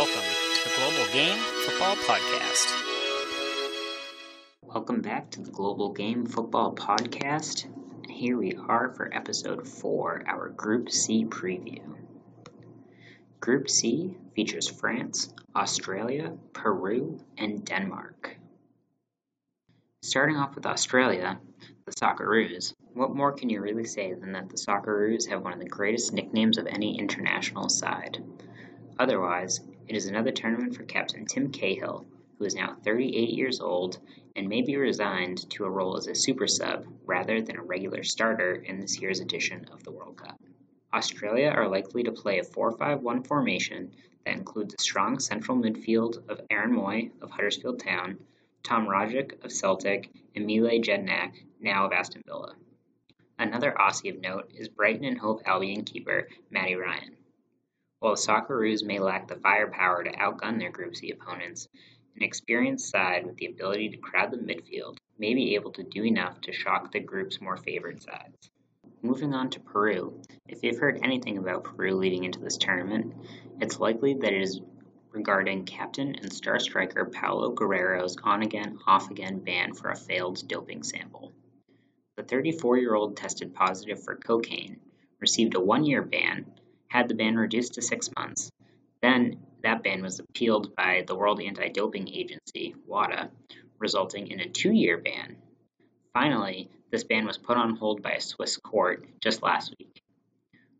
Welcome to the Global Game Football Podcast. Welcome back to the Global Game Football Podcast. Here we are for episode 4, our Group C preview. Group C features France, Australia, Peru, and Denmark. Starting off with Australia, the Socceroos. What more can you really say than that the Socceroos have one of the greatest nicknames of any international side? Otherwise, it is another tournament for Captain Tim Cahill, who is now 38 years old and may be resigned to a role as a super sub rather than a regular starter in this year's edition of the World Cup. Australia are likely to play a 4 5 1 formation that includes a strong central midfield of Aaron Mooy of Huddersfield Town, Tom Rogic of Celtic, and Mile Jedinak, now of Aston Villa. Another Aussie of note is Brighton and Hove Albion keeper Matty Ryan. While Socceroos may lack the firepower to outgun their Group C opponents, an experienced side with the ability to crowd the midfield may be able to do enough to shock the group's more favored sides. Moving on to Peru, if you've heard anything about Peru leading into this tournament, it's likely that it is regarding captain and star striker Paolo Guerrero's on again, off again ban for a failed doping sample. The 34 year old tested positive for cocaine, received a one year ban, had the ban reduced to six months. Then that ban was appealed by the World Anti-Doping Agency, WADA, resulting in a two-year ban. Finally, this ban was put on hold by a Swiss court just last week.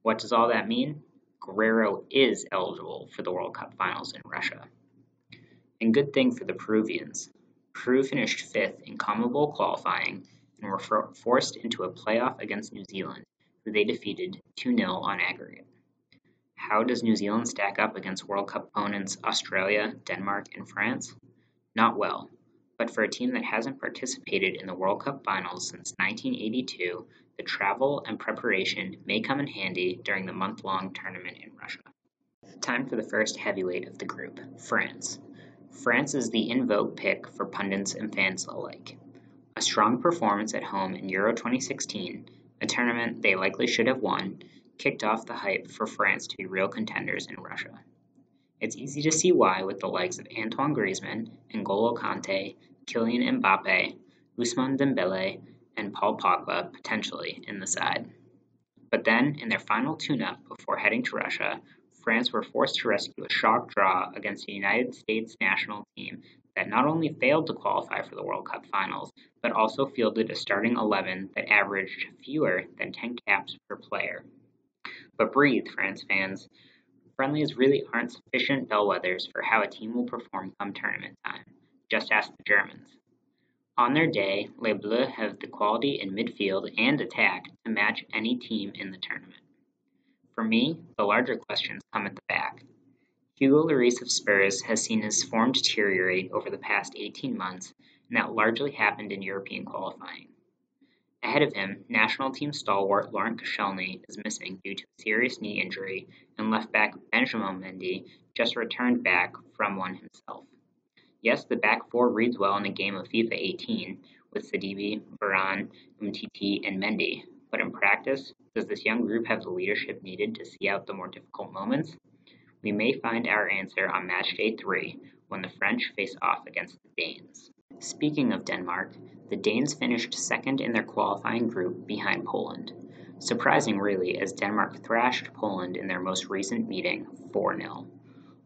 What does all that mean? Guerrero is eligible for the World Cup finals in Russia. And good thing for the Peruvians. Peru finished fifth in CONMEBOL qualifying and were for- forced into a playoff against New Zealand, who they defeated 2 0 on aggregate. How does New Zealand stack up against World Cup opponents Australia, Denmark, and France? Not well, but for a team that hasn't participated in the World Cup finals since 1982, the travel and preparation may come in handy during the month long tournament in Russia. Time for the first heavyweight of the group France. France is the in vogue pick for pundits and fans alike. A strong performance at home in Euro 2016, a tournament they likely should have won, kicked off the hype for France to be real contenders in Russia. It's easy to see why with the likes of Antoine Griezmann, N'Golo Kante, Kylian Mbappe, Ousmane Dembele, and Paul Pogba potentially in the side. But then, in their final tune-up before heading to Russia, France were forced to rescue a shock draw against a United States national team that not only failed to qualify for the World Cup finals, but also fielded a starting 11 that averaged fewer than 10 caps per player. But breathe, France fans. Friendlies really aren't sufficient bellwethers for how a team will perform come tournament time. Just ask the Germans. On their day, Les Bleus have the quality in midfield and attack to match any team in the tournament. For me, the larger questions come at the back. Hugo Lloris of Spurs has seen his form deteriorate over the past 18 months, and that largely happened in European qualifying. Ahead of him, national team stalwart Laurent Koscielny is missing due to a serious knee injury, and left back Benjamin Mendy just returned back from one himself. Yes, the back four reads well in a game of FIFA 18 with Sidibe, Varane, Umtiti, and Mendy, but in practice, does this young group have the leadership needed to see out the more difficult moments? We may find our answer on match day 3 when the French face off against the Danes. Speaking of Denmark, the Danes finished second in their qualifying group behind Poland. Surprising, really, as Denmark thrashed Poland in their most recent meeting 4 0.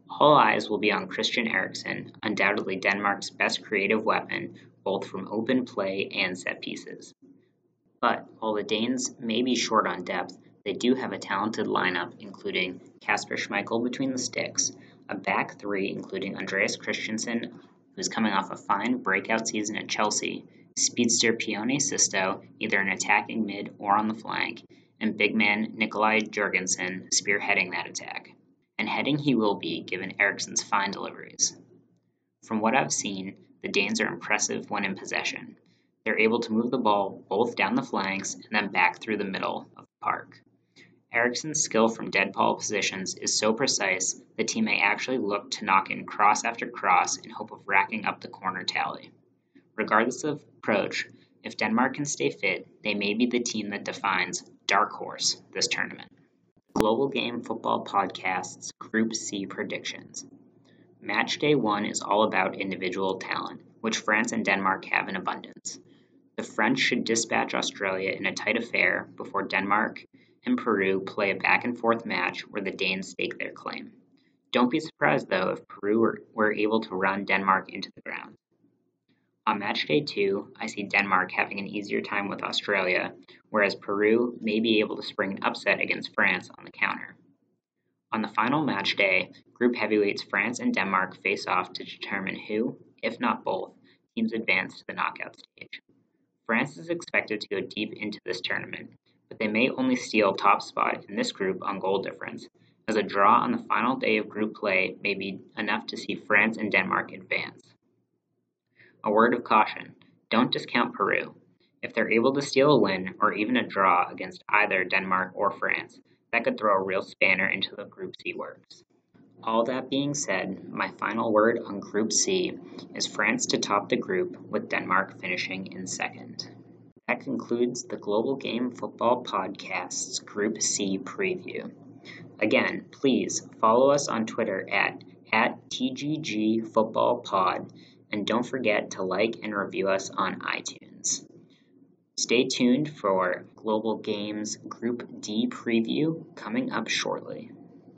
All eyes will be on Christian Eriksen, undoubtedly Denmark's best creative weapon, both from open play and set pieces. But while the Danes may be short on depth, they do have a talented lineup, including Kasper Schmeichel between the sticks, a back three including Andreas Christensen, who's coming off a fine breakout season at Chelsea, speedster Pione Sisto, either an attacking mid or on the flank, and big man Nicolai Jorgensen spearheading that attack. And heading he will be given Eriksen's fine deliveries. From what I've seen, the Danes are impressive when in possession. They're able to move the ball both down the flanks and then back through the middle of the park. Eriksen's skill from dead ball positions is so precise the team may actually look to knock in cross after cross in hope of racking up the corner tally. Regardless of approach, if Denmark can stay fit, they may be the team that defines dark horse this tournament. Global Game Football Podcast's Group C predictions. Match day one is all about individual talent, which France and Denmark have in abundance. The French should dispatch Australia in a tight affair before Denmark and Peru play a back and forth match where the Danes stake their claim. Don't be surprised, though, if Peru were, were able to run Denmark into the ground. On match day two, I see Denmark having an easier time with Australia, whereas Peru may be able to spring an upset against France on the counter. On the final match day, group heavyweights France and Denmark face off to determine who, if not both, teams advance to the knockout stage. France is expected to go deep into this tournament, but they may only steal top spot in this group on goal difference, as a draw on the final day of group play may be enough to see France and Denmark advance. A word of caution don't discount Peru. If they're able to steal a win or even a draw against either Denmark or France, that could throw a real spanner into the Group C works. All that being said, my final word on Group C is France to top the group, with Denmark finishing in second. That concludes the Global Game Football Podcast's Group C preview. Again, please follow us on Twitter at, at and don't forget to like and review us on iTunes. Stay tuned for Global Games Group D preview coming up shortly.